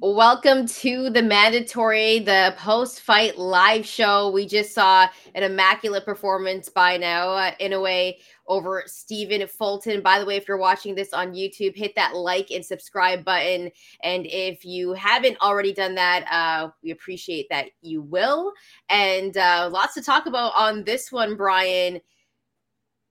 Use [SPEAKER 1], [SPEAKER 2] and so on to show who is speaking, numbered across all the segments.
[SPEAKER 1] Welcome to the mandatory, the post fight live show. We just saw an immaculate performance by now, uh, way, over Stephen Fulton. By the way, if you're watching this on YouTube, hit that like and subscribe button. And if you haven't already done that, uh, we appreciate that you will. And uh, lots to talk about on this one, Bryan.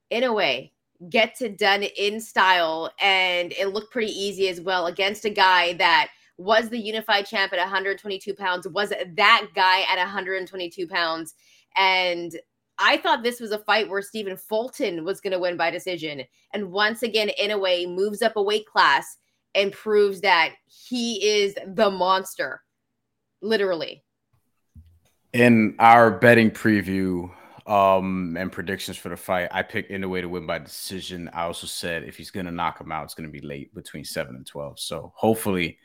[SPEAKER 1] In a way, gets it done in style, and it looked pretty easy as well against a guy that was the unified champ at 122 pounds, was that guy at 122 pounds. And I thought this was a fight where Stephen Fulton was going to win by decision. And once again, Inoue, moves up a weight class and proves that he is the monster, literally.
[SPEAKER 2] In our betting preview um, and predictions for the fight, I picked Inoue to win by decision. I also said if he's going to knock him out, it's going to be late between 7 and 12. So hopefully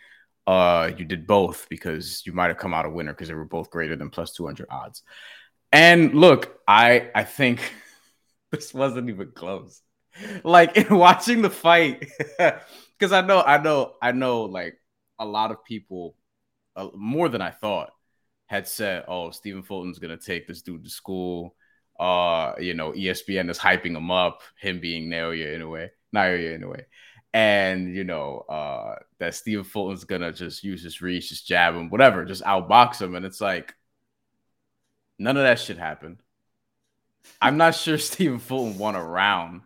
[SPEAKER 2] uh you did both because you might have come out a winner because they were both greater than plus 200 odds. And look i i think this wasn't even close. Like in watching the fight because i know i know i know like a lot of people uh, more than i thought had said oh stephen fulton's gonna take this dude to school. Uh you know espn is hyping him up him being Naoya Inoue, naoya Inoue naoya Inoue and you know uh that Stephen Fulton's gonna just use his reach, just jab him, whatever, just outbox him, and it's like none of that shit happened. I'm not sure Stephen Fulton won a round,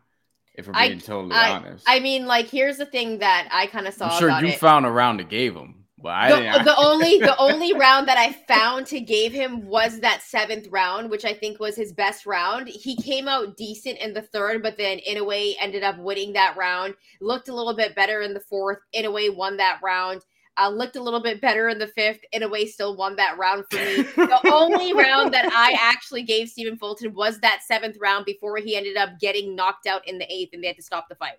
[SPEAKER 2] if we're being I, totally
[SPEAKER 1] I,
[SPEAKER 2] honest.
[SPEAKER 1] I mean, like, here's the thing that I kind of saw.
[SPEAKER 2] I'm sure you
[SPEAKER 1] it.
[SPEAKER 2] found a round to gave him. But I
[SPEAKER 1] the, the only the only round that I found to gave him was that seventh round, which I think was his best round. He came out decent in the third, but then Inoue ended up winning that round. Looked a little bit better in the fourth. Inoue, won that round. Uh, looked a little bit better in the fifth. Inoue, still won that round for me. the only round that I actually gave Stephen Fulton was that seventh round before he ended up getting knocked out in the eighth, and they had to stop the fight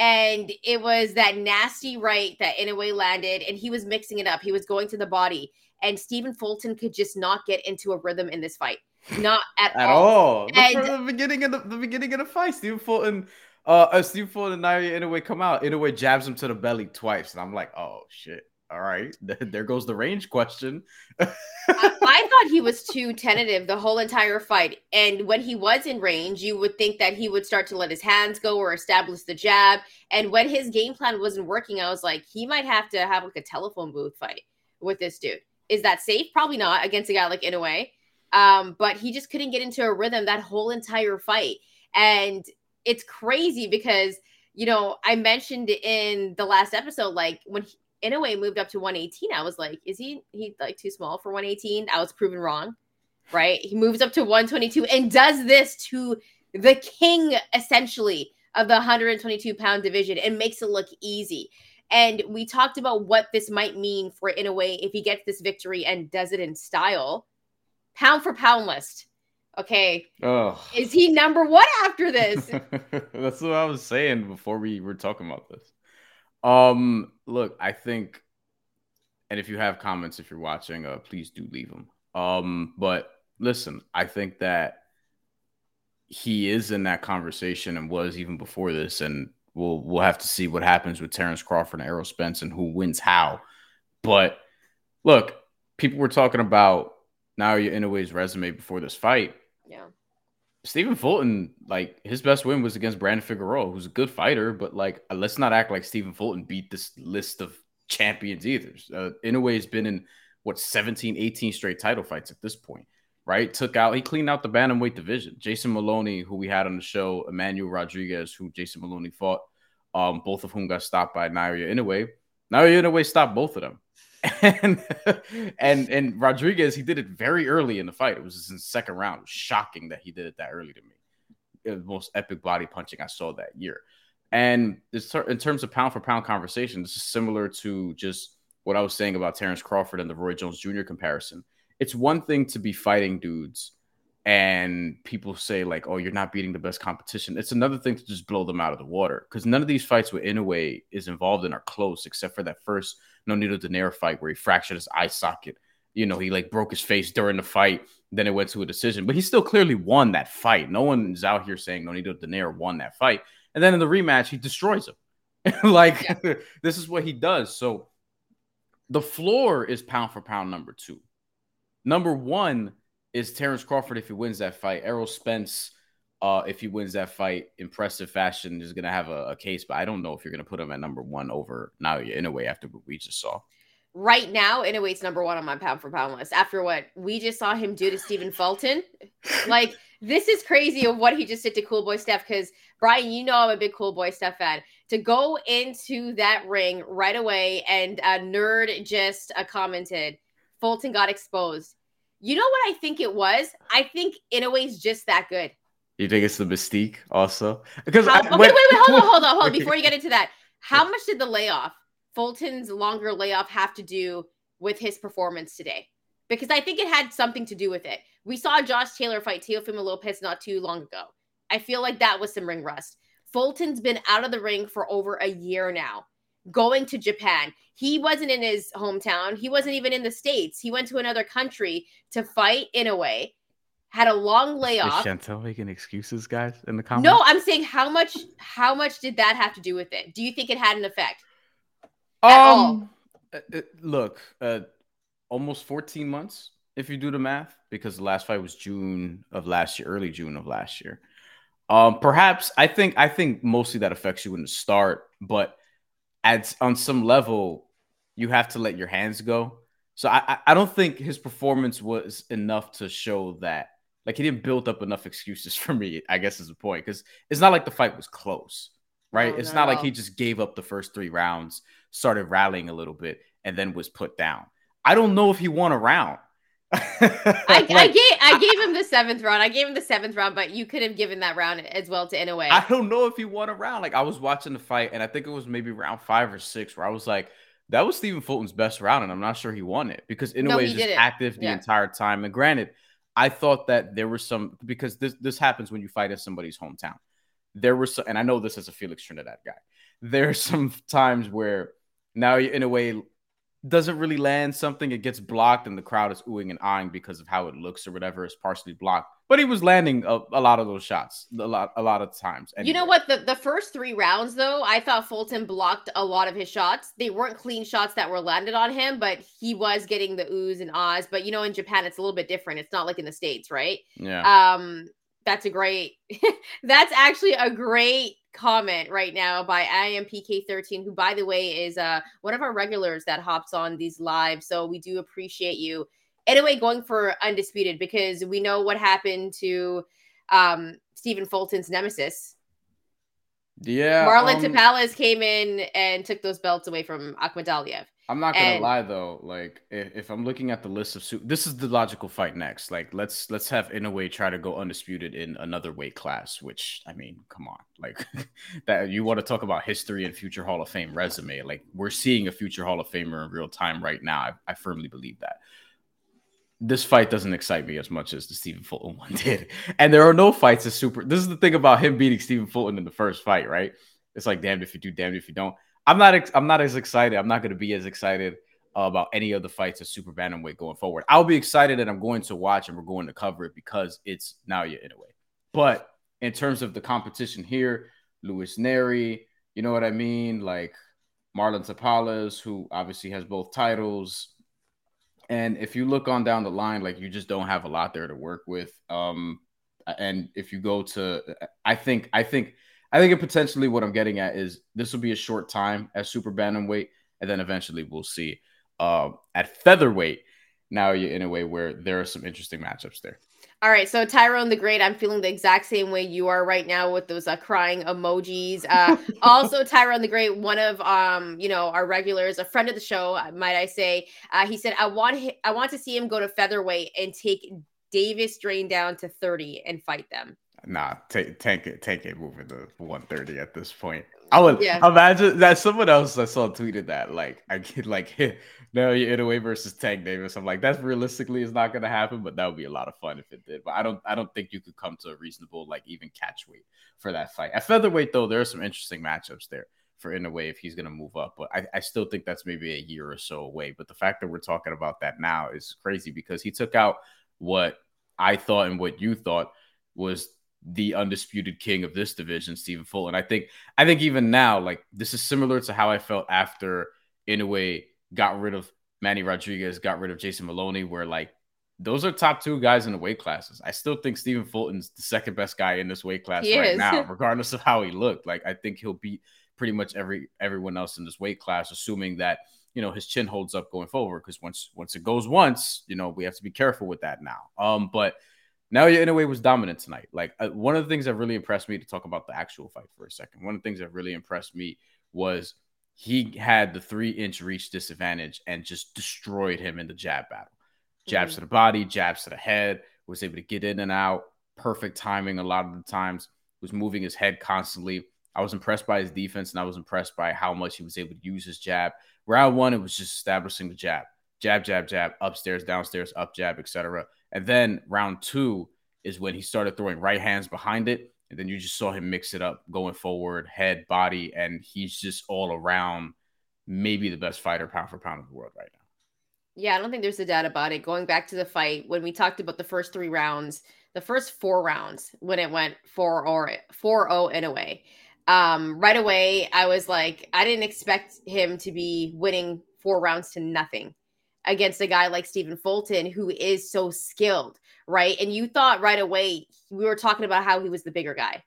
[SPEAKER 1] and it was that nasty right that Inoue landed, and he was mixing it up. He was going to the body, and Stephen Fulton could just not get into a rhythm in this fight, not at, all
[SPEAKER 2] at
[SPEAKER 1] all.
[SPEAKER 2] all. And the beginning of the, the, beginning of the fight, Stephen Fulton, uh, uh Stephen Fulton and Naoya Inoue come out. Inoue jabs him to the belly twice, and I'm like, oh shit all right, there goes the range question.
[SPEAKER 1] I, I, thought he was too tentative the whole entire fight. And when he was in range, you would think that he would start to let his hands go or establish the jab. And when his game plan wasn't working, I was like, he might have to have like a telephone booth fight with this dude. Is that safe? Probably not against a guy like Inoue. Um, but he just couldn't get into a rhythm that whole entire fight. And it's crazy because you know, I mentioned in the last episode, like when he, Inoue moved up to 118, I was like, is he he like too small for 118? I was proven wrong. Right? He moves up to 122 and does this to the king essentially of the 122 pound division and makes it look easy. And we talked about what this might mean for Inoue if he gets this victory and does it in style. Pound for pound list. Okay.
[SPEAKER 2] Oh.
[SPEAKER 1] Is he number one after this?
[SPEAKER 2] That's what I was saying before we were talking about this. Um, look, I think, and if you have comments, if you're watching, uh, please do leave them. Um, but listen, I think that he is in that conversation and was even before this, and we'll we'll have to see what happens with Terrence Crawford and Errol Spence and who wins how. But look, people were talking about Naoya Inoue's resume before this fight.
[SPEAKER 1] Yeah.
[SPEAKER 2] Stephen Fulton, like his best win was against Brandon Figueroa, who's a good fighter, but like let's not act like Stephen Fulton beat this list of champions either. Uh, has been in what 17, 18 straight title fights at this point, right? Took out, he cleaned out the bantamweight division. Jason Moloney, who we had on the show, Emmanuel Rodriguez, who Jason Moloney fought, um, both of whom got stopped by Naoya Inoue. Naoya Inoue stopped both of them. And and and Rodriguez, he did it very early in the fight. It was in the second round. Shocking that he did it that early to me. It was the most epic body punching I saw that year. And in terms of pound for pound conversation, this is similar to just what I was saying about Terrence Crawford and the Roy Jones Jr. comparison. It's one thing to be fighting dudes and people say like, "Oh, you're not beating the best competition." It's another thing to just blow them out of the water because none of these fights with Inoue is involved in are close, except for that first Nonito Donaire fight where he fractured his eye socket. You know, he like broke his face during the fight. Then it went to a decision, but he still clearly won that fight. No one is out here saying Nonito Donaire won that fight. And then in the rematch, he destroys him. like yeah. this is what he does. So the floor is pound for pound number two. Number one is Terrence Crawford if he wins that fight. Errol Spence, uh, if he wins that fight, impressive fashion is gonna have a, a case, but I don't know if you're gonna put him at number one over Naoya Inoue after what we just saw.
[SPEAKER 1] Right now, Inoue's number one on my pound for pound list. After what we just saw him do to Stephen Fulton, like this is crazy of what he just did to Cool Boy Steph. Because Bryan, you know I'm a big Cool Boy Steph fan. To go into that ring right away and a nerd just uh, commented, Fulton got exposed you know what I think it was? I think Inoue's just that good.
[SPEAKER 2] You think it's the mystique also? Because
[SPEAKER 1] How, I, okay, wait, wait, hold on, hold on, hold on. Before you get into that, how much did the layoff, Fulton's longer layoff, have to do with his performance today? Because I think it had something to do with it. We saw Josh Taylor fight Teofimo Lopez not too long ago. I feel like that was some ring rust. Fulton's been out of the ring for over a year now going to Japan. He wasn't in his hometown. He wasn't even in the States. He went to another country to fight Inoue. Had a long layoff.
[SPEAKER 2] Is Shantelle making excuses, guys, in the comments?
[SPEAKER 1] No, I'm saying how much how much did that have to do with it? Do you think it had an effect?
[SPEAKER 2] um uh, uh, look, uh almost 14 months if you do the math, because the last fight was June of last year, early June of last year. Um, perhaps I think I think mostly that affects you in the start, but at on some level, you have to let your hands go. So I, I don't think his performance was enough to show that. Like he didn't build up enough excuses for me. I guess is the point because it's not like the fight was close, right? Oh, it's no. not like he just gave up the first three rounds, started rallying a little bit, and then was put down. I don't know if he won a round.
[SPEAKER 1] I, like, I, gave I gave him the seventh round. I gave him the seventh round, but you could have given that round as well to Inoue.
[SPEAKER 2] I don't know if he won a round. Like I was watching the fight, and I think it was maybe round five or six, where I was like, "That was Stephen Fulton's best round," and I'm not sure he won it because Inoue no, is just active the yeah. entire time. And granted, I thought that there was some because this this happens when you fight in somebody's hometown. There was, some, and I know this as a Felix Trinidad guy. There are some times where Naoya Inoue doesn't really land something. It gets blocked, and the crowd is oohing and eyeing because of how it looks or whatever is partially blocked. But he was landing a, a lot of those shots a lot a lot of times.
[SPEAKER 1] Anyway. You know what? The the first three rounds though, I thought Fulton blocked a lot of his shots. They weren't clean shots that were landed on him, but he was getting the oohs and ahs. But you know, in Japan, it's a little bit different. It's not like in the states, right?
[SPEAKER 2] Yeah.
[SPEAKER 1] Um, that's a great. that's actually a great comment right now by IMPK13, who, by the way, is uh, one of our regulars that hops on these lives. So we do appreciate you. Anyway, going for undisputed because we know what happened to um, Stephen Fulton's nemesis.
[SPEAKER 2] Yeah.
[SPEAKER 1] Marlon um, Tapales came in and took those belts away from Akhmadaliev.
[SPEAKER 2] I'm not gonna and, lie though, like if, if, I'm looking at the list of su- this is the logical fight next. Like let's let's have Inoue try to go undisputed in another weight class, which I mean, come on, like that you want to talk about history and future Hall of Fame resume. Like we're seeing a future Hall of Famer in real time right now. I, I firmly believe that. This fight doesn't excite me as much as the Stephen Fulton one did, and there are no fights as super. This is the thing about him beating Stephen Fulton in the first fight, right? It's like damned if you do, damned if you don't. I'm not. Ex- I'm not as excited. I'm not going to be as excited uh, about any of the fights of super bantamweight going forward. I'll be excited and I'm going to watch and we're going to cover it because it's Naoya Inoue. But in terms of the competition here, Luis Nery, you know what I mean? Like Marlon Tapales, who obviously has both titles. And if you look on down the line, like you just don't have a lot there to work with. Um, and if you go to, I think, I think I think it potentially what I'm getting at is this will be a short time at super bantamweight, and then eventually we'll see uh, at featherweight. Now you're in a way where there are some interesting matchups there.
[SPEAKER 1] All right, so Tyrone the Great, I'm feeling the exact same way you are right now with those uh, crying emojis. Uh, also, Tyrone the Great, one of um, you know, our regulars, a friend of the show, uh, might I say, uh, he said, "I want, I want to see him go to featherweight and take Davis Strain down to 30 and fight them."
[SPEAKER 2] Nah, take take it, take it, moving to 130 at this point. I would yeah. imagine that someone else I saw tweeted that like I get like no you Inoue versus Tank Davis. I'm like that's realistically is not going to happen, but that would be a lot of fun if it did. But I don't I don't think you could come to a reasonable like even catch weight for that fight. At featherweight though, there are some interesting matchups there for Inoue if he's going to move up. But I, I still think that's maybe a year or so away. But the fact that we're talking about that now is crazy because he took out what I thought and what you thought was the undisputed king of this division, Stephen Fulton. I think I think even now, like this is similar to how I felt after Inoue got rid of Manny Rodriguez, got rid of Jason Moloney, where like those are top two guys in the weight classes. I still think Stephen Fulton's the second best guy in this weight class he right is. now, regardless of how he looked. Like I think he'll beat pretty much every everyone else in this weight class, assuming that you know his chin holds up going forward. Because once once it goes once, you know we have to be careful with that now. Um, but Naoya Inoue was dominant tonight. Like uh, one of the things that really impressed me to talk about the actual fight for a second. One of the things that really impressed me was he had the three inch reach disadvantage and just destroyed him in the jab battle. Jabs mm-hmm. to the body, jabs to the head, was able to get in and out, perfect timing a lot of the times, was moving his head constantly. I was impressed by his defense and I was impressed by how much he was able to use his jab. Round one, it was just establishing the jab, jab, jab, jab, upstairs, downstairs, up jab, etc. And then round two is when he started throwing right hands behind it. And then you just saw him mix it up going forward, head, body, and he's just all around maybe the best fighter pound for pound in the world right now.
[SPEAKER 1] Yeah, I don't think there's a doubt about it. Going back to the fight, when we talked about the first three rounds, the first four rounds, when it went 4 or 4 0 Inoue, um, right away, I was like, I didn't expect him to be winning four rounds to nothing against a guy like Stephen Fulton, who is so skilled, right? And you thought right away, we were talking about how he was the bigger guy,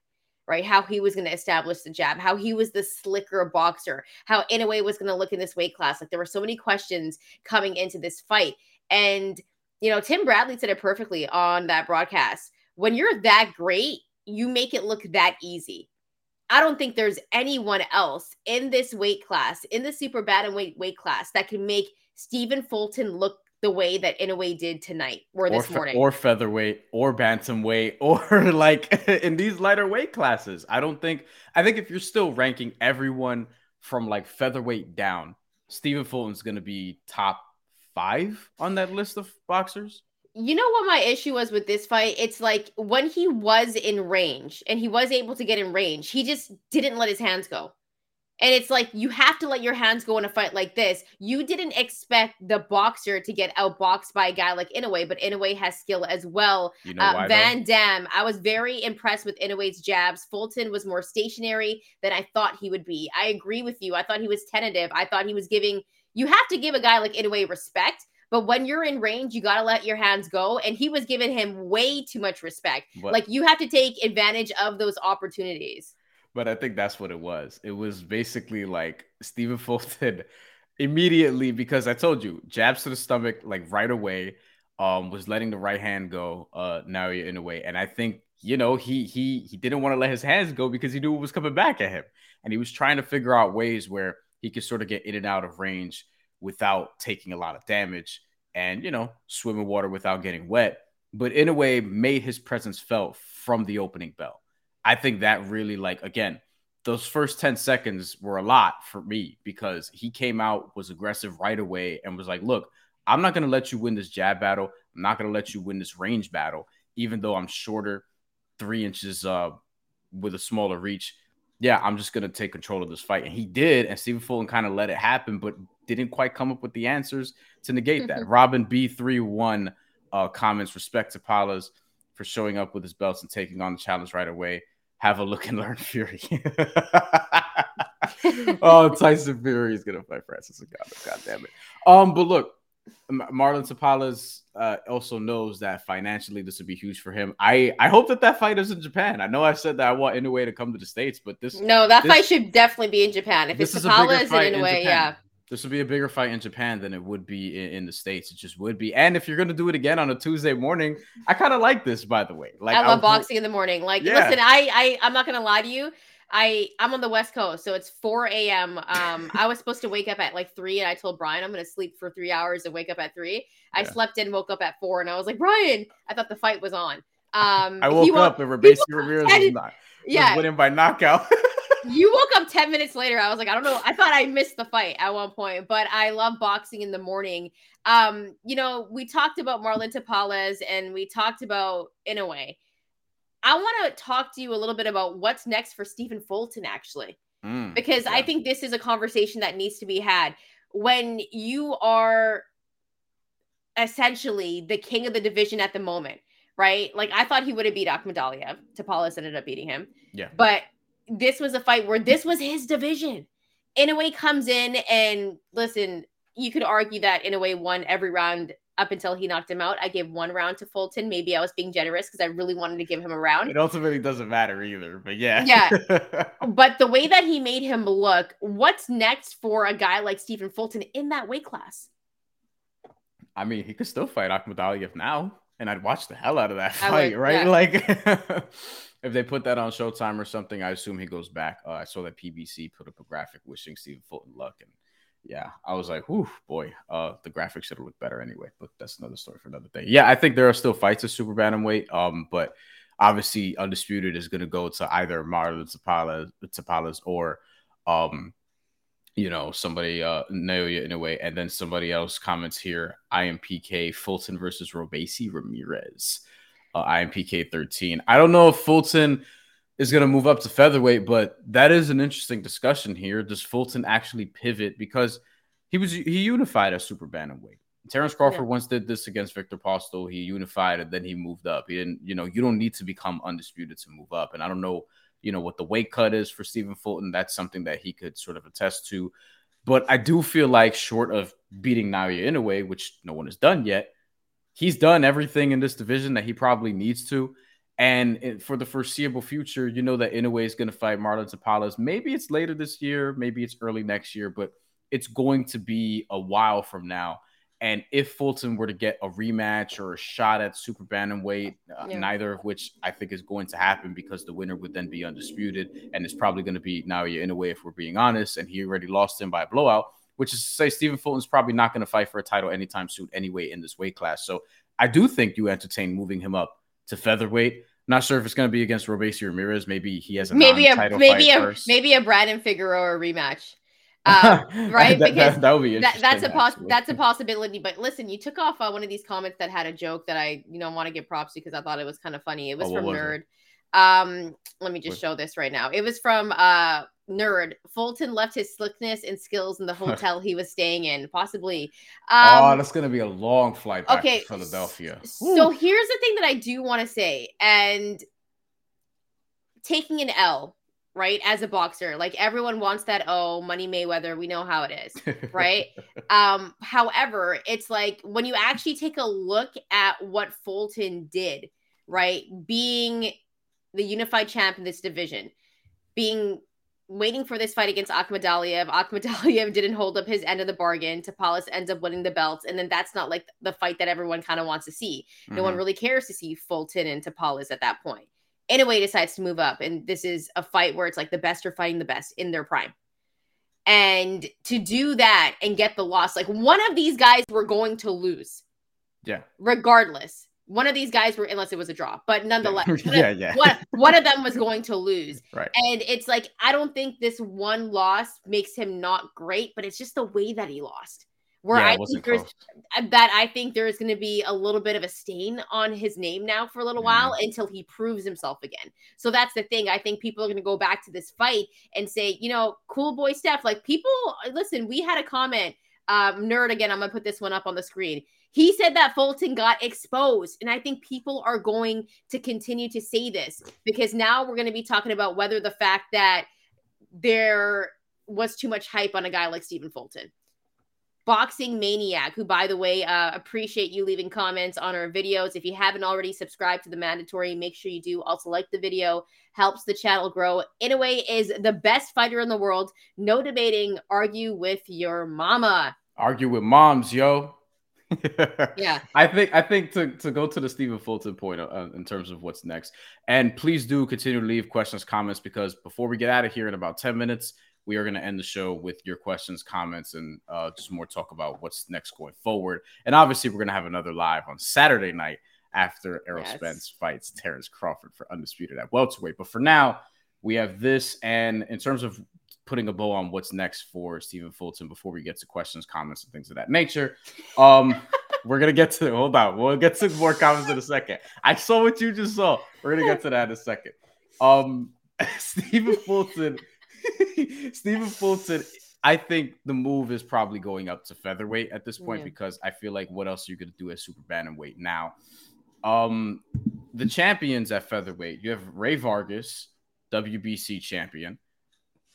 [SPEAKER 1] right? How he was going to establish the jab, how he was the slicker boxer, how Inoue was going to look in this weight class. Like there were so many questions coming into this fight. And, you know, Tim Bradley said it perfectly on that broadcast. When you're that great, you make it look that easy. I don't think there's anyone else in this weight class, in the super bantamweight weight class, that can make Stephen Fulton look the way that Inoue did tonight or this
[SPEAKER 2] or,
[SPEAKER 1] morning.
[SPEAKER 2] Or featherweight or bantamweight or like in these lighter weight classes. I don't think I think if you're still ranking everyone from like featherweight down, Stephen Fulton's gonna be top five on that list of boxers.
[SPEAKER 1] You know what my issue was with this fight? It's like when he was in range and he was able to get in range, he just didn't let his hands go. And it's like you have to let your hands go in a fight like this. You didn't expect the boxer to get outboxed by a guy like Inoue, but Inoue has skill as well.
[SPEAKER 2] You know uh,
[SPEAKER 1] Van though? Dam, I was very impressed with Inoue's jabs. Fulton was more stationary than I thought he would be. I agree with you. I thought he was tentative. I thought he was giving. You have to give a guy like Inoue respect. But when you're in range, you got to let your hands go. And he was giving him way too much respect. What? Like you have to take advantage of those opportunities
[SPEAKER 2] but I think that's what it was. It was basically like Stephen Fulton immediately because I told you jabs to the stomach like right away. Um, was letting the right hand go. Uh, Naoya Inoue, and I think you know he he he didn't want to let his hands go because he knew it was coming back at him, and he was trying to figure out ways where he could sort of get in and out of range without taking a lot of damage, and you know swim in water without getting wet. But in a way made his presence felt from the opening bell. I think that really like again, those first 10 seconds were a lot for me because he came out, was aggressive right away, and was like, look, I'm not gonna let you win this jab battle. I'm not gonna let you win this range battle, even though I'm shorter, three inches uh with a smaller reach. Yeah, I'm just gonna take control of this fight. And he did, and Stephen Fulton kind of let it happen, but didn't quite come up with the answers to negate that. Robin B31 uh comments respect to Palas for showing up with his belts and taking on the challenge right away have a look and learn Fury. oh, Tyson Fury is gonna fight Francis Ngannou. God damn it. Um, but look, Marlon Tapales uh, also knows that financially this would be huge for him. I I hope that that fight is in Japan. I know I said that I want Inoue to come to the states, but this
[SPEAKER 1] no, that this, fight should definitely be in Japan. If it's Tapales and Inoue, yeah.
[SPEAKER 2] This would be a bigger fight in Japan than it would be in, in, the states. It just would be. And if you're gonna do it again on a Tuesday morning, I kind of like this. By the way,
[SPEAKER 1] like I love I'll, boxing in the morning. Like, yeah. listen, I, I I'm not gonna lie to you. I I'm on the West Coast, so it's 4 a.m. Um, I was supposed to wake up at like three, and I told Bryan I'm gonna sleep for three hours and wake up at three. Yeah. I slept in, woke up at four, and I was like, Bryan, I thought the fight was on. Um,
[SPEAKER 2] I woke up and Robeisy Ramirez was not yeah. winning by knockout.
[SPEAKER 1] You woke up 10 minutes later. I was like, I don't know. I thought I missed the fight at one point, but I love boxing in the morning. Um, you know, we talked about Marlon Tapales and we talked about Inoue. I want to talk to you a little bit about what's next for Stephen Fulton, actually, mm, because yeah. I think this is a conversation that needs to be had. When you are essentially the king of the division at the moment, right? Like I thought he would have beat Akhmadaliev. Tapales ended up beating him.
[SPEAKER 2] Yeah.
[SPEAKER 1] But this was a fight where this was his division. Inoue comes in and listen, you could argue that Inoue won every round up until he knocked him out. I gave one round to Fulton. Maybe I was being generous because I really wanted to give him a round.
[SPEAKER 2] It ultimately doesn't matter either, but yeah.
[SPEAKER 1] Yeah. but the way that he made him look, what's next for a guy like Stephen Fulton in that weight class?
[SPEAKER 2] I mean, he could still fight Akhmadaliev now, and I'd watch the hell out of that fight, would, right? Yeah. Like if they put that on Showtime or something, I assume he goes back. Uh, I saw that PBC put up a graphic wishing Stephen Fulton luck, and yeah, I was like, whew, boy, uh, the graphics should have looked better anyway. But that's another story for another day. Yeah, I think there are still fights at super bantamweight, um, but obviously undisputed is going to go to either Marlon Tapales, Tapales or um, you know, somebody uh Naoya way, and then somebody else comments here. I am PK Fulton versus Robeisy Ramirez uh, IMPK 13. I don't know if Fulton is going to move up to featherweight, but that is an interesting discussion here. Does Fulton actually pivot because he was he unified as super bantamweight? Terrence Crawford yeah. once did this against Viktor Postol. He unified and then he moved up. He didn't, you know, you don't need to become undisputed to move up. And I don't know, you know, what the weight cut is for Stephen Fulton. That's something that he could sort of attest to. But I do feel like short of beating Naoya Inoue, in a way which no one has done yet, he's done everything in this division that he probably needs to. And for the foreseeable future, you know that Inoue is going to fight Marlon Tapales. Maybe it's later this year, maybe it's early next year, but it's going to be a while from now. And if Fulton were to get a rematch or a shot at super bantamweight, uh, yeah. neither of which I think is going to happen because the winner would then be undisputed, and it's probably going to be Naoya Inoue if we're being honest. And he already lost him by a blowout which is to say Stephen Fulton's probably not going to fight for a title anytime soon anyway in this weight class. So I do think you entertain moving him up to featherweight. Not sure if it's going to be against Robeisy Ramirez. Maybe he has a
[SPEAKER 1] maybe a maybe a first. maybe a Brandon Figueroa rematch. Uh, right?
[SPEAKER 2] that, because that, that, would be
[SPEAKER 1] that, that's a poss- that's a possibility. But listen, you took off uh, one of these comments that had a joke that I you know want to give props to because I thought it was kind of funny. It was oh, from was Nerd. It? Um, let me just show this right now. It was from uh nerd. Fulton left his slickness and skills in the hotel he was staying in, possibly.
[SPEAKER 2] Um, oh, that's gonna be a long flight back okay, to Philadelphia.
[SPEAKER 1] So here's the thing that I do want to say, and taking an L, right, as a boxer, like everyone wants that. Oh, Money Mayweather, we know how it is, right? um, however, it's like when you actually take a look at what Fulton did, right, being the unified champ in this division, being waiting for this fight against Akhmadaliev. Akhmadaliev didn't hold up his end of the bargain. Tapales ends up winning the belts. And then that's not like the fight that everyone kind of wants to see. Mm-hmm. No one mm-hmm. really cares to see Fulton and Tapales at that point. Inoue decides to move up. And this is a fight where it's like the best are fighting the best in their prime. And to do that and get the loss, like one of these guys were going to lose.
[SPEAKER 2] Yeah.
[SPEAKER 1] Regardless one of these guys were unless it was a draw but nonetheless
[SPEAKER 2] yeah yeah
[SPEAKER 1] one, one of them was going to lose
[SPEAKER 2] right
[SPEAKER 1] and it's like i don't think this one loss makes him not great but it's just the way that he lost where yeah, I think there's uh, that I think there's going to be a little bit of a stain on his name now for a little mm. while until he proves himself again. So that's the thing. I think people are going to go back to this fight and say, you know, cool boy Steph. Like people, listen, we had a comment, um, nerd again. I'm gonna put this one up on the screen. He said that Fulton got exposed. And I think people are going to continue to say this because now we're going to be talking about whether the fact that there was too much hype on a guy like Stephen Fulton. Boxing Maniac, who, by the way, uh, appreciate you leaving comments on our videos. If you haven't already subscribed to the mandatory, make sure you do. Also, like the video, helps the channel grow. Inoue is the best fighter in the world. No debating. Argue with your mama.
[SPEAKER 2] Argue with moms, yo.
[SPEAKER 1] yeah,
[SPEAKER 2] I think I think to, to go to the Stephen Fulton point uh, in terms of what's next, and please do continue to leave questions, comments because before we get out of here in about ten minutes, we are going to end the show with your questions, comments, and uh, just more talk about what's next going forward. And obviously, we're going to have another live on Saturday night after Errol yes. Spence fights Terrence Crawford for undisputed at welterweight. But for now, we have this, and in terms of putting a bow on what's next for Stephen Fulton before we get to questions, comments, and things of that nature. Um, we're gonna get to hold on. We'll get to more comments in a second. I saw what you just saw. We're gonna get to that in a second. Um, Stephen Fulton Stephen Fulton, I think the move is probably going up to featherweight at this point yeah. because I feel like what else are you going to do at super bantamweight now? Um, the champions at featherweight, you have Ray Vargas, WBC champion.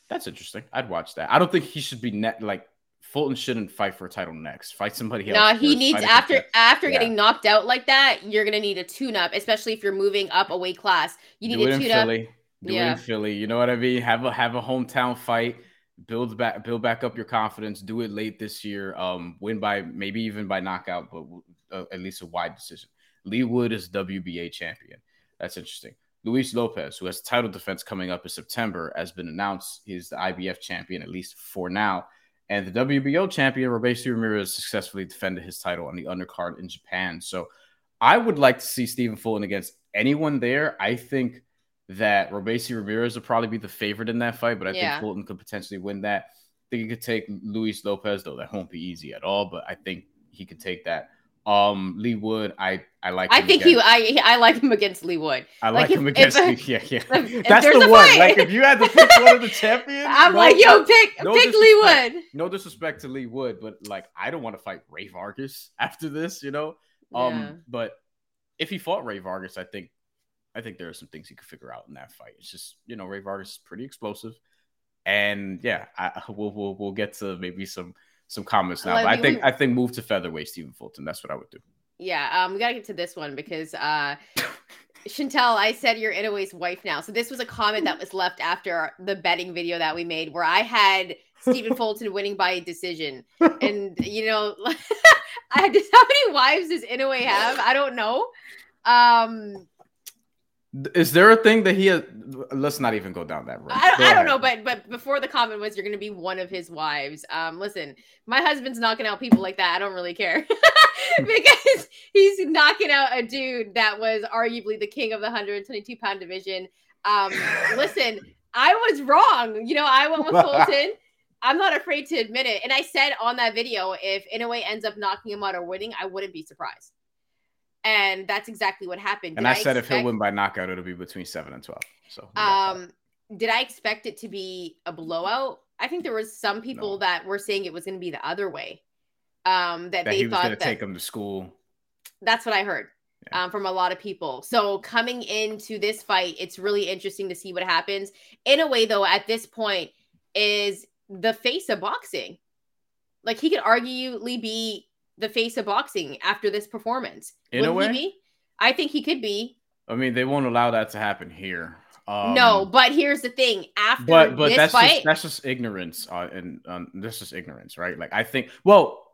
[SPEAKER 2] That's interesting. I'd watch that. I don't think he should be net like Fulton shouldn't fight for a title next. Fight somebody else.
[SPEAKER 1] No, he needs after after yeah. getting knocked out like that. You're gonna need a tune up, especially if you're moving up a weight class. You need do a tune up.
[SPEAKER 2] Do yeah. it in Philly. You know what I mean? Have a have a hometown fight. Build back build back up your confidence. Do it late this year. Um, win by maybe even by knockout, but uh, at least a wide decision. Leigh Wood is WBA champion. That's interesting. Luis Lopez, who has title defense coming up in September, has been announced. He's the IBF champion, at least for now. And the WBO champion, Robeisy Ramirez, successfully defended his title on the undercard in Japan. So I would like to see Stephen Fulton against anyone there. I think that Robeisy Ramirez will probably be the favorite in that fight, but I yeah. think Fulton could potentially win that. I think he could take Luis Lopez, though that won't be easy at all, but I think he could take that. Um, Leigh Wood, I I like.
[SPEAKER 1] I think against, I I like him against Leigh Wood.
[SPEAKER 2] I like, like if, him against. If, yeah, yeah. If, That's the one. Fight. Like if you had to pick one of the champions,
[SPEAKER 1] I'm no, like, yo, pick no pick Leigh Wood.
[SPEAKER 2] No disrespect to Leigh Wood, but like I don't want to fight Ray Vargas after this, you know. Um, yeah. but if he fought Ray Vargas, I think I think there are some things he could figure out in that fight. It's just you know Ray Vargas is pretty explosive, and yeah, I, we'll we'll we'll get to maybe some some comments now. but I think I think move to featherweight Stephen Fulton. That's what I would do.
[SPEAKER 1] Yeah, um, we gotta get to this one because uh, Shantelle, I said you're Inoue's wife now. So this was a comment that was left after the betting video that we made, where I had Stephen Fulton winning by a decision, and you know, I just how many wives does Inoue have? I don't know. Um,
[SPEAKER 2] is there a thing that he has? Let's not even go down that road.
[SPEAKER 1] I, I don't know, but but before the comment was you're going to be one of his wives. Um, listen, my husband's knocking out people like that. I don't really care because he's knocking out a dude that was arguably the king of the 122 pound division. Um, listen, I was wrong. You know, I went with Fulton. I'm not afraid to admit it. And I said on that video, if Inoue ends up knocking him out or winning, I wouldn't be surprised and that's exactly what happened.
[SPEAKER 2] And I, I said expect... if he'll win by knockout, it'll be between seven and twelve. So,
[SPEAKER 1] um, did I expect it to be a blowout? I think there was some people no. that were saying it was going to be the other way. Um, that, that they thought that
[SPEAKER 2] take him to school.
[SPEAKER 1] That's what I heard. Yeah. Um, from a lot of people. So coming into this fight, it's really interesting to see what happens. In a way, though, at this point, is the face of boxing. Like he could arguably be the face of boxing after this performance.
[SPEAKER 2] In Wouldn't a way, be?
[SPEAKER 1] I think he could be.
[SPEAKER 2] I mean, they won't allow that to happen here.
[SPEAKER 1] Um, no, but here's the thing: after
[SPEAKER 2] but but
[SPEAKER 1] that's
[SPEAKER 2] fight, just, that's just ignorance, uh, and um, this is ignorance, right? Like I think. Well,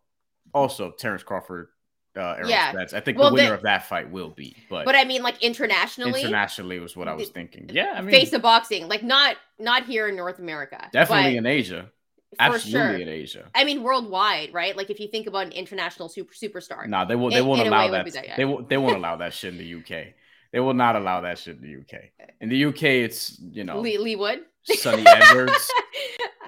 [SPEAKER 2] also Terrence Crawford, uh, yeah. Spence. I think well, the winner the, of that fight will be. But
[SPEAKER 1] but I mean, like internationally,
[SPEAKER 2] internationally was what I was thinking. Yeah, I mean,
[SPEAKER 1] face of boxing, like not not here in North America,
[SPEAKER 2] definitely in Asia. Absolutely sure. in Asia.
[SPEAKER 1] I mean, worldwide, right? Like if you think about an international super superstar.
[SPEAKER 2] Nah, they will. They won't allow that. that they will. They won't allow that shit in the UK. They will not allow that shit in the UK. In the UK, it's you know
[SPEAKER 1] Lee, Leigh Wood,
[SPEAKER 2] Sunny Edwards.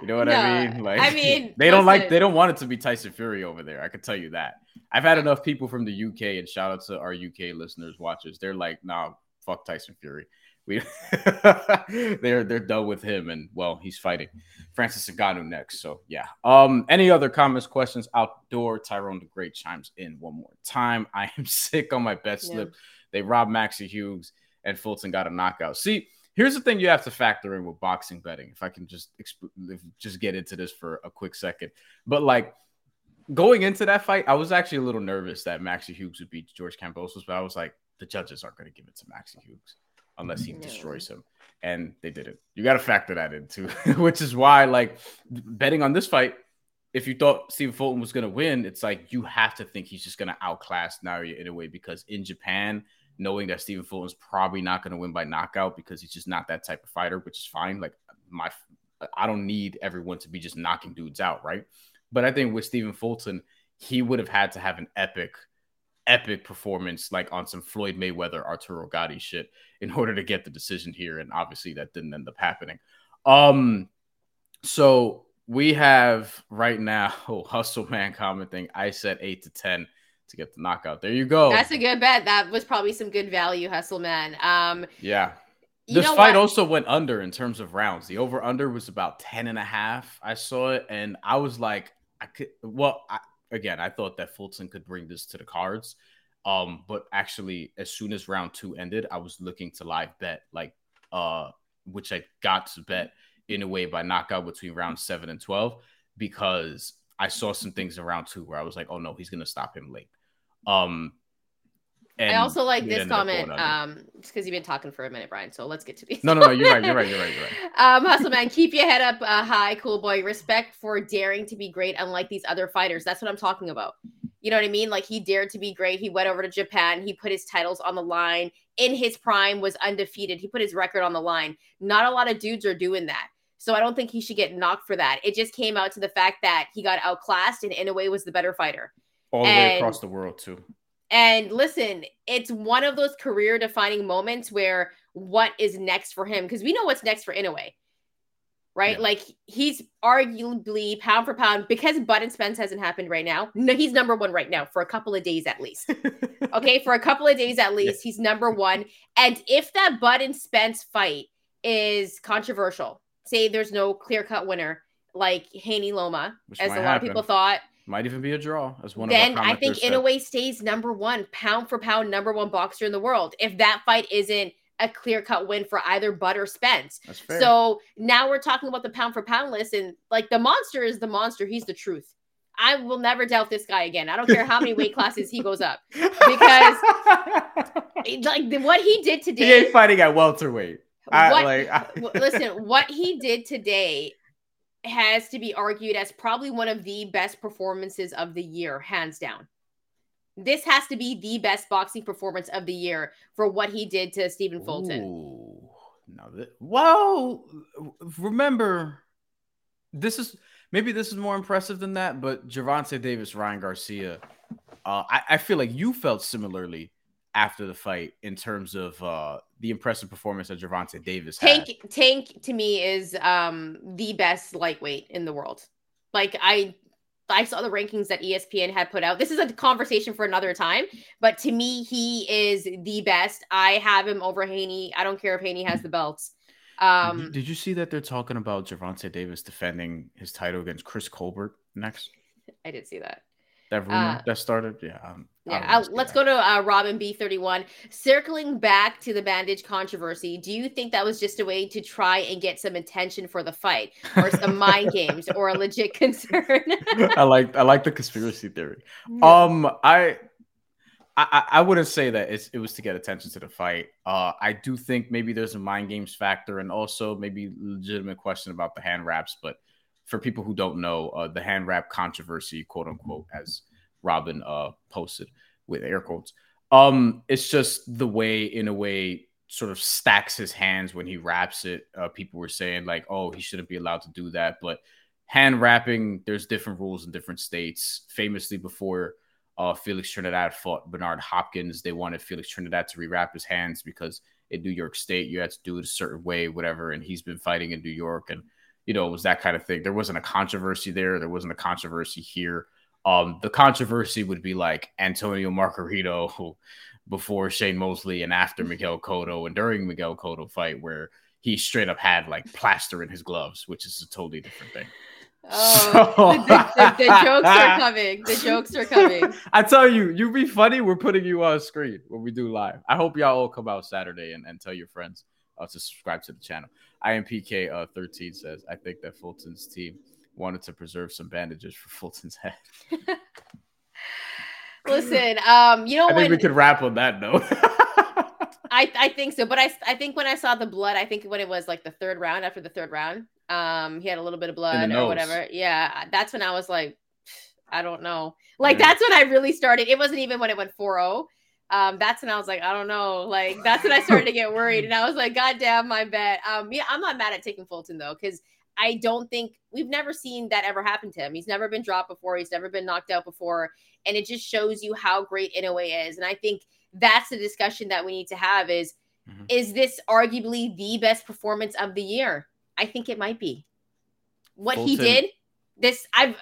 [SPEAKER 2] You know what no, I mean?
[SPEAKER 1] Like I mean,
[SPEAKER 2] they don't like they don't want it to be Tyson Fury over there. I can tell you that. I've had enough people from the UK, and shout out to our UK listeners, watchers. They're like, nah, fuck Tyson Fury. We they're they're done with him, and well, he's fighting Francis Ngannou next. So yeah. Um, any other comments, questions? Outdoor Tyrone the Great chimes in one more time. I am sick on my bet slip. Yeah. They robbed Maxie Hughes, and Fulton got a knockout. See, here's the thing you have to factor in with boxing betting. If I can just exp- just get into this for a quick second, but like going into that fight, I was actually a little nervous that Maxie Hughes would beat George Kambosos, but I was like, the judges aren't going to give it to Maxie Hughes unless he no. destroys him. And they did it. You got to factor that in too, which is why, like, betting on this fight, if you thought Stephen Fulton was going to win, it's like you have to think he's just going to outclass Naoya Inoue because in Japan, knowing that Stephen Fulton's probably not going to win by knockout because he's just not that type of fighter, which is fine. Like, my, I don't need everyone to be just knocking dudes out, right? But I think with Stephen Fulton, he would have had to have an epic, epic performance like on some Floyd Mayweather, Arturo Gatti shit in order to get the decision here. And obviously that didn't end up happening. Um, so we have right now oh, Hustle Man commenting. I said eight to ten to get the knockout. There you go.
[SPEAKER 1] That's a good bet. That was probably some good value, Hustle Man. Um,
[SPEAKER 2] yeah. This fight what? also went under in terms of rounds. The over under was about 10 and a half. I saw it and I was like, I could well I, again I thought that Fulton could bring this to the cards, um, but actually as soon as round two ended, I was looking to live bet like uh, which I got to bet Inoue by knockout between round seven and twelve because I saw some things in round two where I was like, oh no, he's gonna stop him late. Um,
[SPEAKER 1] and I also like this comment, um, just because you've been talking for a minute, Bryan. So let's get to these.
[SPEAKER 2] No, no, no, you're right, you're right, you're right, you're right.
[SPEAKER 1] um, Hustle man, keep your head up uh, high, cool boy. Respect for daring to be great, unlike these other fighters. That's what I'm talking about. You know what I mean? Like he dared to be great. He went over to Japan. He put his titles on the line. In his prime, was undefeated. He put his record on the line. Not a lot of dudes are doing that. So I don't think he should get knocked for that. It just came out to the fact that he got outclassed and Inoue was the better fighter.
[SPEAKER 2] All the and, way across the world too.
[SPEAKER 1] And listen, it's one of those career defining moments where what is next for him? Because we know what's next for Inoue, right? Yeah. Like he's arguably pound for pound because Bud and Spence hasn't happened right now. No, he's number one right now for a couple of days at least. okay, for a couple of days at least, yeah. he's number one. And if that Bud and Spence fight is controversial, say there's no clear cut winner like Haney Loma, Which as a lot happen. of people thought
[SPEAKER 2] might even be a draw as one
[SPEAKER 1] then I think said. Inoue stays number one, pound for pound, number one boxer in the world. If that fight isn't a clear cut win for either Bud or Spence. So now we're talking about the pound for pound list, and like the monster is the monster. He's the truth. I will never doubt this guy again. I don't care how many weight classes he goes up because like what he did today.
[SPEAKER 2] He ain't fighting at welterweight. I,
[SPEAKER 1] what, like, I... listen, what he did today has to be argued as probably one of the best performances of the year, hands down. This has to be the best boxing performance of the year for what he did to Stephen Fulton.
[SPEAKER 2] Well, remember, this is maybe this is more impressive than that, but Gervonta Davis, Ryan Garcia, uh, I, I feel like you felt similarly after the fight in terms of uh, the impressive performance that Gervonta Davis
[SPEAKER 1] Tank had. Tank to me is um, the best lightweight in the world. Like I I saw the rankings that ESPN had put out. This is a conversation for another time, but to me, he is the best. I have him over Haney. I don't care if Haney has the belts. Um,
[SPEAKER 2] did, you, see that they're talking about Gervonta Davis defending his title against Chris Colbert next?
[SPEAKER 1] I did see that.
[SPEAKER 2] That rumor uh, that started, yeah. Um,
[SPEAKER 1] yeah, let's go to uh, Robin B31. Circling back to the bandage controversy, do you think that was just a way to try and get some attention for the fight, or some mind games, or a legit concern?
[SPEAKER 2] I like I like the conspiracy theory. Um, I I, I wouldn't say that it's, it was to get attention to the fight. Uh, I do think maybe there's a mind games factor, and also maybe legitimate question about the hand wraps, but for people who don't know, uh, the hand wrap controversy, quote unquote, as Robin uh, posted with air quotes. Um, it's just the way, Inoue, sort of stacks his hands when he wraps it. Uh, people were saying like, oh, he shouldn't be allowed to do that, but hand wrapping, there's different rules in different states. Famously, before uh, Felix Trinidad fought Bernard Hopkins, they wanted Felix Trinidad to rewrap his hands because in New York State you had to do it a certain way, whatever. And he's been fighting in New York and you know, it was that kind of thing. There wasn't a controversy there. There wasn't a controversy here. Um, the controversy would be like Antonio Margarito before Shane Mosley and after Miguel Cotto and during Miguel Cotto fight where he straight up had like plaster in his gloves, which is a totally different thing.
[SPEAKER 1] Oh, so... the, the, the, jokes are coming. The jokes are coming.
[SPEAKER 2] I tell you, you be funny. We're putting you on screen when we do live. I hope y'all all come out Saturday and, and tell your friends uh, to subscribe to the channel. IMPK uh, 13 says, I think that Fulton's team wanted to preserve some bandages for Fulton's head.
[SPEAKER 1] Listen, um, you know
[SPEAKER 2] I think
[SPEAKER 1] when
[SPEAKER 2] we could wrap on that note.
[SPEAKER 1] I I think so, but I I think when I saw the blood, I think when it was like the third round after the third round, um, he had a little bit of blood or whatever. Yeah, that's when I was like, I don't know. Like
[SPEAKER 2] Yeah.
[SPEAKER 1] that's when I really started. It wasn't even when it went 4-0. Um, that's when I was like, I don't know. Like that's when I started to get worried, and I was like, God damn, my bet. Um, yeah, I'm not mad at taking Fulton though, because I don't think we've never seen that ever happen to him. He's never been dropped before. He's never been knocked out before, and it just shows you how great Inoue is. And I think that's the discussion that we need to have: is
[SPEAKER 2] Mhm.
[SPEAKER 1] is this arguably the best performance of the year? I think it might be. What he did, this I've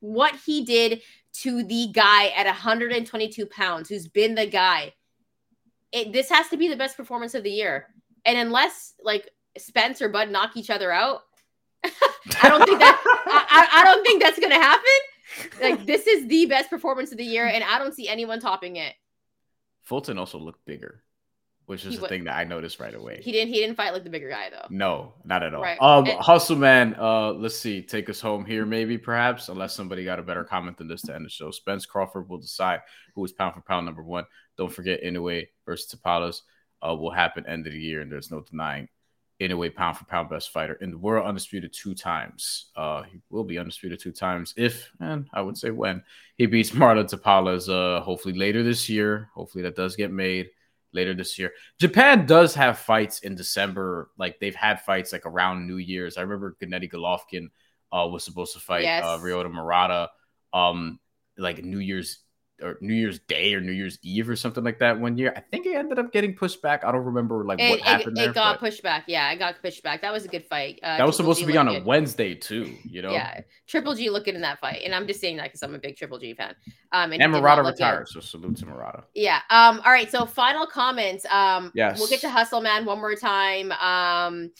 [SPEAKER 1] what he did to the guy at 122 pounds, who's been the guy. It, this has to be the best performance of the year. And unless like Spence or Bud knock each other out, I don't think that I, I, don't think that's gonna happen. Like this is the best performance of the year, and I don't see anyone topping it.
[SPEAKER 2] Fulton also looked bigger, which is
[SPEAKER 1] He
[SPEAKER 2] the thing that I noticed right away.
[SPEAKER 1] He didn't he didn't fight like the bigger guy though.
[SPEAKER 2] No, not at all.
[SPEAKER 1] Right.
[SPEAKER 2] Um,
[SPEAKER 1] And-
[SPEAKER 2] Hustle Man, uh, let's see, take us home here, maybe, perhaps, unless somebody got a better comment than this to end the show. Spence Crawford will decide who is pound for pound number one. Don't forget, Inoue versus Tapales uh, will happen end of the year, and there's no denying Inoue pound for pound best fighter in the world, undisputed two times. Uh, he will be undisputed two times if, and I would say when, he beats Marlon Tapales, uh, hopefully later this year. Hopefully that does get made later this year. Japan does have fights in December. Like they've had fights like around New Year's. I remember Gennady Golovkin uh, was supposed to fight
[SPEAKER 1] Yes.
[SPEAKER 2] uh, Ryota Murata um, like New Year's or New Year's Day or New Year's Eve or something like that one year. I think it ended up getting pushed back. I don't remember like
[SPEAKER 1] It,
[SPEAKER 2] what
[SPEAKER 1] it,
[SPEAKER 2] happened
[SPEAKER 1] it
[SPEAKER 2] there.
[SPEAKER 1] got pushed back. Yeah, it got pushed back. That was a good fight. Uh,
[SPEAKER 2] that was
[SPEAKER 1] Triple
[SPEAKER 2] supposed
[SPEAKER 1] G
[SPEAKER 2] to be on
[SPEAKER 1] looked
[SPEAKER 2] a
[SPEAKER 1] good.
[SPEAKER 2] Wednesday too. You know,
[SPEAKER 1] Yeah, Triple G looking in that fight, and I'm just saying that because I'm a big Triple G fan. Um, and,
[SPEAKER 2] and Murata
[SPEAKER 1] good.
[SPEAKER 2] retired, so salute to Murata.
[SPEAKER 1] Yeah. Um. All right. So final comments. Um.
[SPEAKER 2] Yes.
[SPEAKER 1] We'll get to Hustle Man one more time. Um.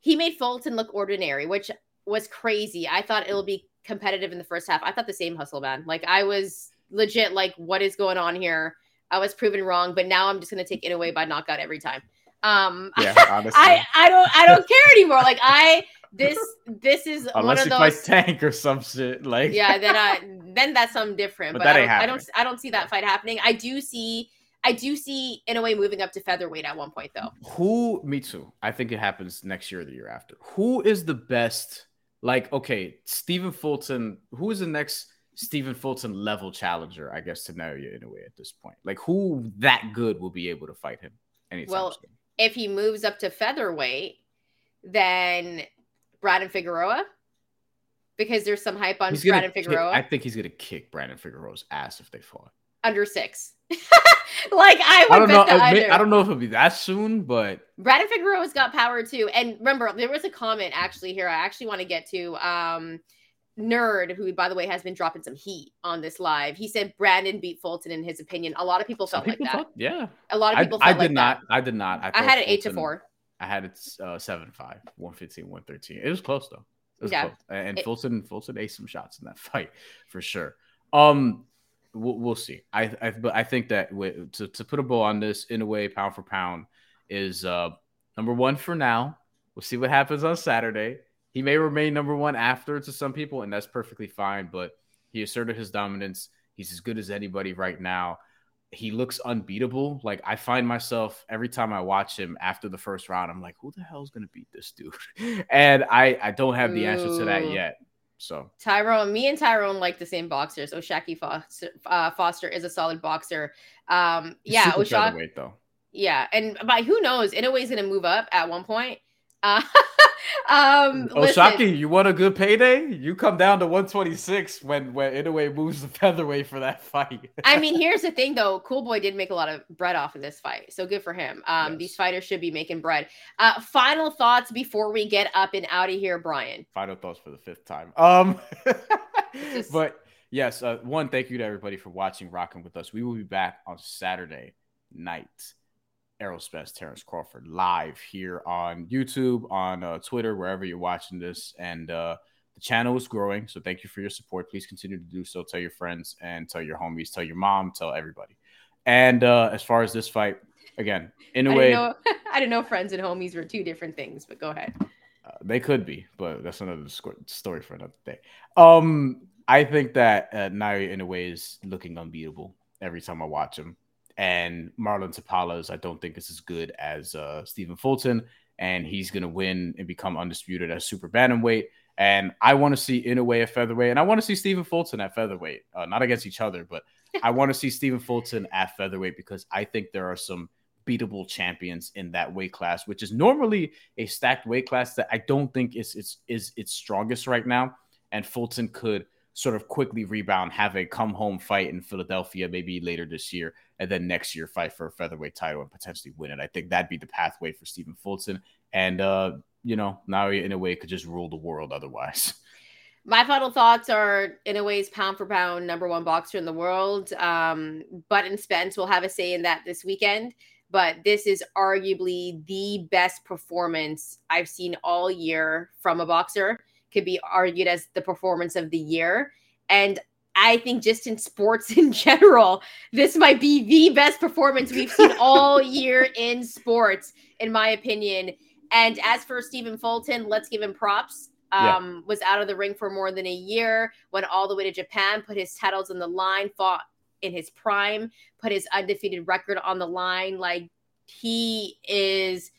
[SPEAKER 1] He made Fulton look ordinary, which was crazy. I thought it'll be competitive in the first half. I thought the same Hustle Man. Like I was legit like, what is going on here? I was proven wrong, but now I'm just gonna take it away by knockout every time. Um.
[SPEAKER 2] Yeah, honestly.
[SPEAKER 1] I I don't I don't care anymore. Like I this this is one
[SPEAKER 2] Unless
[SPEAKER 1] of
[SPEAKER 2] he
[SPEAKER 1] those.
[SPEAKER 2] Tank or some shit. Like
[SPEAKER 1] yeah, then I then that's something different.
[SPEAKER 2] But
[SPEAKER 1] But,
[SPEAKER 2] that
[SPEAKER 1] I,
[SPEAKER 2] ain't
[SPEAKER 1] don't, I don't. I don't see that fight happening. I do see I do see Inoue moving up to featherweight at one point though.
[SPEAKER 2] Who? Me too. I think it happens next year or the year after. Who is the best? Like, okay, Stephen Fulton. Who is the next Stephen Fulton level challenger? I guess to Naoya Inoue at this point. Like, who that good will be able to fight him anytime
[SPEAKER 1] Well,
[SPEAKER 2] soon?
[SPEAKER 1] If he moves up to featherweight, then Brandon Figueroa, because there's some hype on
[SPEAKER 2] He's
[SPEAKER 1] Brandon Figueroa
[SPEAKER 2] I think he's gonna kick Brandon Figueroa's ass if they fought.
[SPEAKER 1] under six. like I would
[SPEAKER 2] I don't
[SPEAKER 1] bet
[SPEAKER 2] know.
[SPEAKER 1] under.
[SPEAKER 2] I don't know if it'll be that soon, but
[SPEAKER 1] Brandon Figueroa's got power too. And remember, there was a comment actually here I actually want to get to. Um, Nerd, who by the way has been dropping some heat on this live, he said Brandon beat Fulton in his opinion. A lot of people felt like that.
[SPEAKER 2] yeah.
[SPEAKER 1] A lot of people
[SPEAKER 2] I
[SPEAKER 1] felt
[SPEAKER 2] did
[SPEAKER 1] like
[SPEAKER 2] not.
[SPEAKER 1] that.
[SPEAKER 2] I did not. I,
[SPEAKER 1] I had it eight to four.
[SPEAKER 2] I had it uh, seven five, 115, 113. It was close though. It was
[SPEAKER 1] Yeah.
[SPEAKER 2] close. And
[SPEAKER 1] It-
[SPEAKER 2] Fulton Fulton aced some shots in that fight for sure. Um, we'll, we'll see. I, I but I think that with, to to put a bow on this Inoue, pound for pound is uh number one for now. We'll see what happens on Saturday. He may remain number one after to some people, and that's perfectly fine. But he asserted his dominance. He's as good as anybody right now he looks unbeatable. Like I find myself every time I watch him after the first round, I'm like, who the hell is gonna beat this dude? And I I don't have the answer to that yet. So
[SPEAKER 1] Tyrone, me and Tyrone like the same boxers. O'Shaquie Foster, uh, Foster is a solid boxer. Um,
[SPEAKER 2] he's
[SPEAKER 1] yeah,
[SPEAKER 2] super
[SPEAKER 1] Oshak,
[SPEAKER 2] though.
[SPEAKER 1] yeah, and by who knows? Inoue's gonna move up at one point. Uh, um, listen,
[SPEAKER 2] you want a good payday? You come down to 126 when when Inoue moves the featherweight for that fight.
[SPEAKER 1] I mean, here's the thing though. Cool Boy did make a lot of bread off of this fight, so good for him. Um,
[SPEAKER 2] Yes.
[SPEAKER 1] these fighters should be making bread. Uh, final thoughts before we get up and out of here, Bryan.
[SPEAKER 2] final thoughts for the fifth time. Um,
[SPEAKER 1] Just-
[SPEAKER 2] but yes, uh, one, thank you to everybody for watching, rocking with us. We will be back on Saturday night. Errol Spence Terrence Crawford live here on YouTube, on uh, Twitter, wherever you're watching this. And uh, the channel is growing. So thank you for your support. Please continue to do so. Tell your friends and tell your homies, tell your mom, tell everybody. And uh, as far as this fight, again, in a
[SPEAKER 1] I
[SPEAKER 2] way,
[SPEAKER 1] didn't know. I didn't know friends and homies were two different things, but go ahead.
[SPEAKER 2] Uh, they could be, but that's another story for another day. Um, I think that uh, Inoue is looking unbeatable every time I watch him, and Marlon Tapales I don't think is as good as uh, Stephen Fulton, and he's gonna win and become undisputed as super bantamweight. And I want to see Inoue at featherweight, and I want to see Stephen Fulton at featherweight, uh, not against each other, but I want to see Stephen Fulton at featherweight because I think there are some beatable champions in that weight class, which is normally a stacked weight class that I don't think is is is its strongest right now. And Fulton could sort of quickly rebound, have a come home fight in Philadelphia, maybe later this year, and then next year fight for a featherweight title and potentially win it. I think that'd be the pathway for Stephen Fulton. And uh, you know, Naoya Inoue, could just rule the world otherwise.
[SPEAKER 1] My final thoughts are Inoue's pound for pound number one boxer in the world. Um, Button Spence will have a say in that this weekend but this is arguably the best performance I've seen all year from a boxer. Could be argued as the performance of the year. And I think just in sports in general, this might be the best performance we've seen all year in sports, in my opinion. And as for Stephen Fulton, let's give him props. Um, yeah. was out of the ring for more than a year, went all the way to Japan, put his titles on the line, fought in his prime, put his undefeated record on the line. Like he is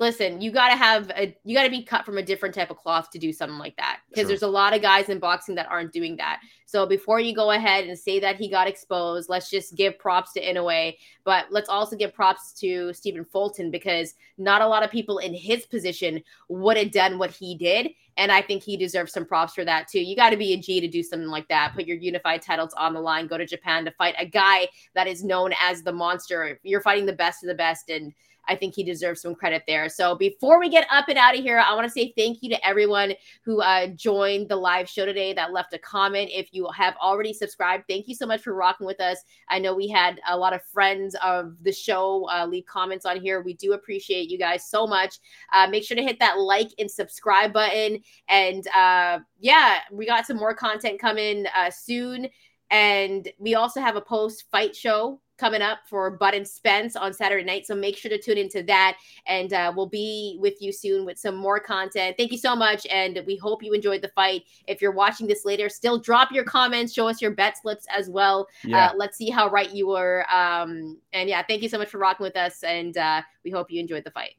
[SPEAKER 1] listen, you got to have a you got to be cut from a different type of cloth to do something like that because there's a lot of guys in boxing that aren't doing that. So before you go ahead and say that he got exposed, let's just give props to Inoue, but let's also give props to Stephen Fulton because not a lot of people in his position would have done what he did. And I think he deserves some props for that too. You got to be a G to do something like that. Put your unified titles on the line, go to Japan to fight a guy that is known as the monster. You're fighting the best of the best. And I think he deserves some credit there. So before we get up and out of here, I want to say thank you to everyone who uh, joined the live show today that left a comment. If you have already subscribed, thank you so much for rocking with us. I know we had a lot of friends of the show uh, leave comments on here. We do appreciate you guys so much. Uh, make sure to hit that like and subscribe button. And uh, yeah, we got some more content coming uh, soon. And we also have a post fight show coming up for Button Spence on Saturday night. So make sure to tune into that. And uh, we'll be with you soon with some more content. Thank you so much. And we hope you enjoyed the fight. If you're watching this later, still drop your comments, show us your bet slips as well. Yeah. Uh, let's see how right you were. Um, and yeah, thank you so much for rocking with us. And uh, we hope you enjoyed the fight.